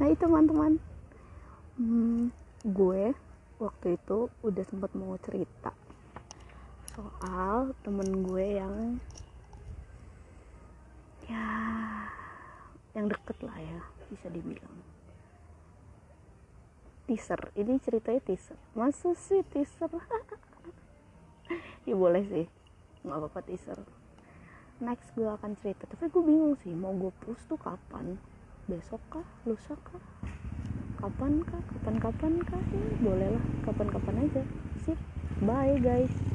Hai teman-teman. Hmm, Gue waktu itu udah sempat mau cerita Soal temen gue yang Ya Yang deket lah ya Bisa dibilang. Teaser. Ini ceritanya teaser. Masa sih teaser? Ya boleh sih. Nggak apa-apa teaser. Next gue akan cerita. Tapi gue bingung sih Mau gue post tuh kapan besok kah lusa kah kapan kah kapan kapan kah ya bolehlah. Kapan kapan aja. Sip. Bye guys